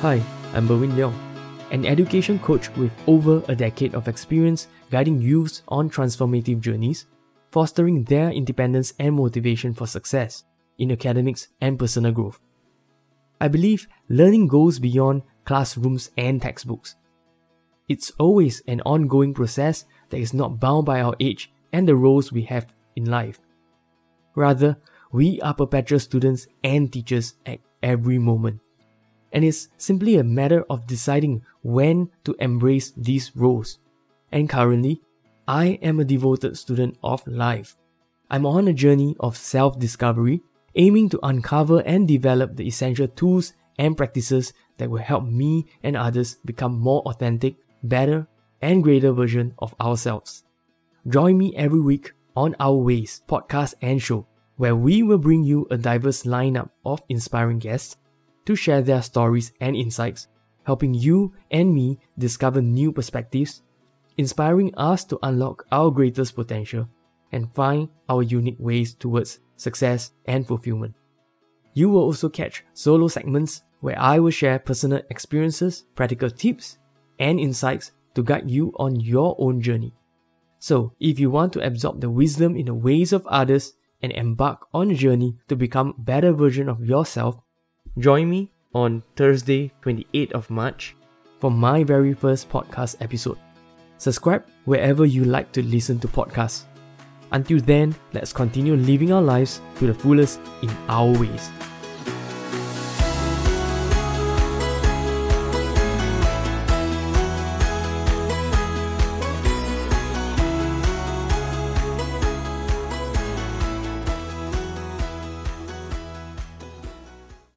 Hi, I'm Berwin Leong, an education coach with over a decade of experience guiding youths on transformative journeys, fostering their independence and motivation for success in academics and personal growth. I believe learning goes beyond classrooms and textbooks. It's always an ongoing process that is not bound by our age and the roles we have in life. Rather, we are perpetual students and teachers at every moment and it's simply a matter of deciding when to embrace these roles. And currently, I am a devoted student of life. I'm on a journey of self discovery, aiming to uncover and develop the essential tools and practices that will help me and others become more authentic, better, and greater version of ourselves. Join me every week on Our Ways podcast and show, where we will bring you a diverse lineup of inspiring guests to share their stories and insights, helping you and me discover new perspectives, inspiring us to unlock our greatest potential and find our unique ways towards success and fulfillment. You will also catch solo segments where I will share personal experiences, practical tips, and insights to guide you on your own journey. So, if you want to absorb the wisdom in the ways of others and embark on a journey to become a better version of yourself, Join me on Thursday, 28th of March, for my very first podcast episode. Subscribe wherever you like to listen to podcasts. Until then, let's continue living our lives to the fullest in our ways.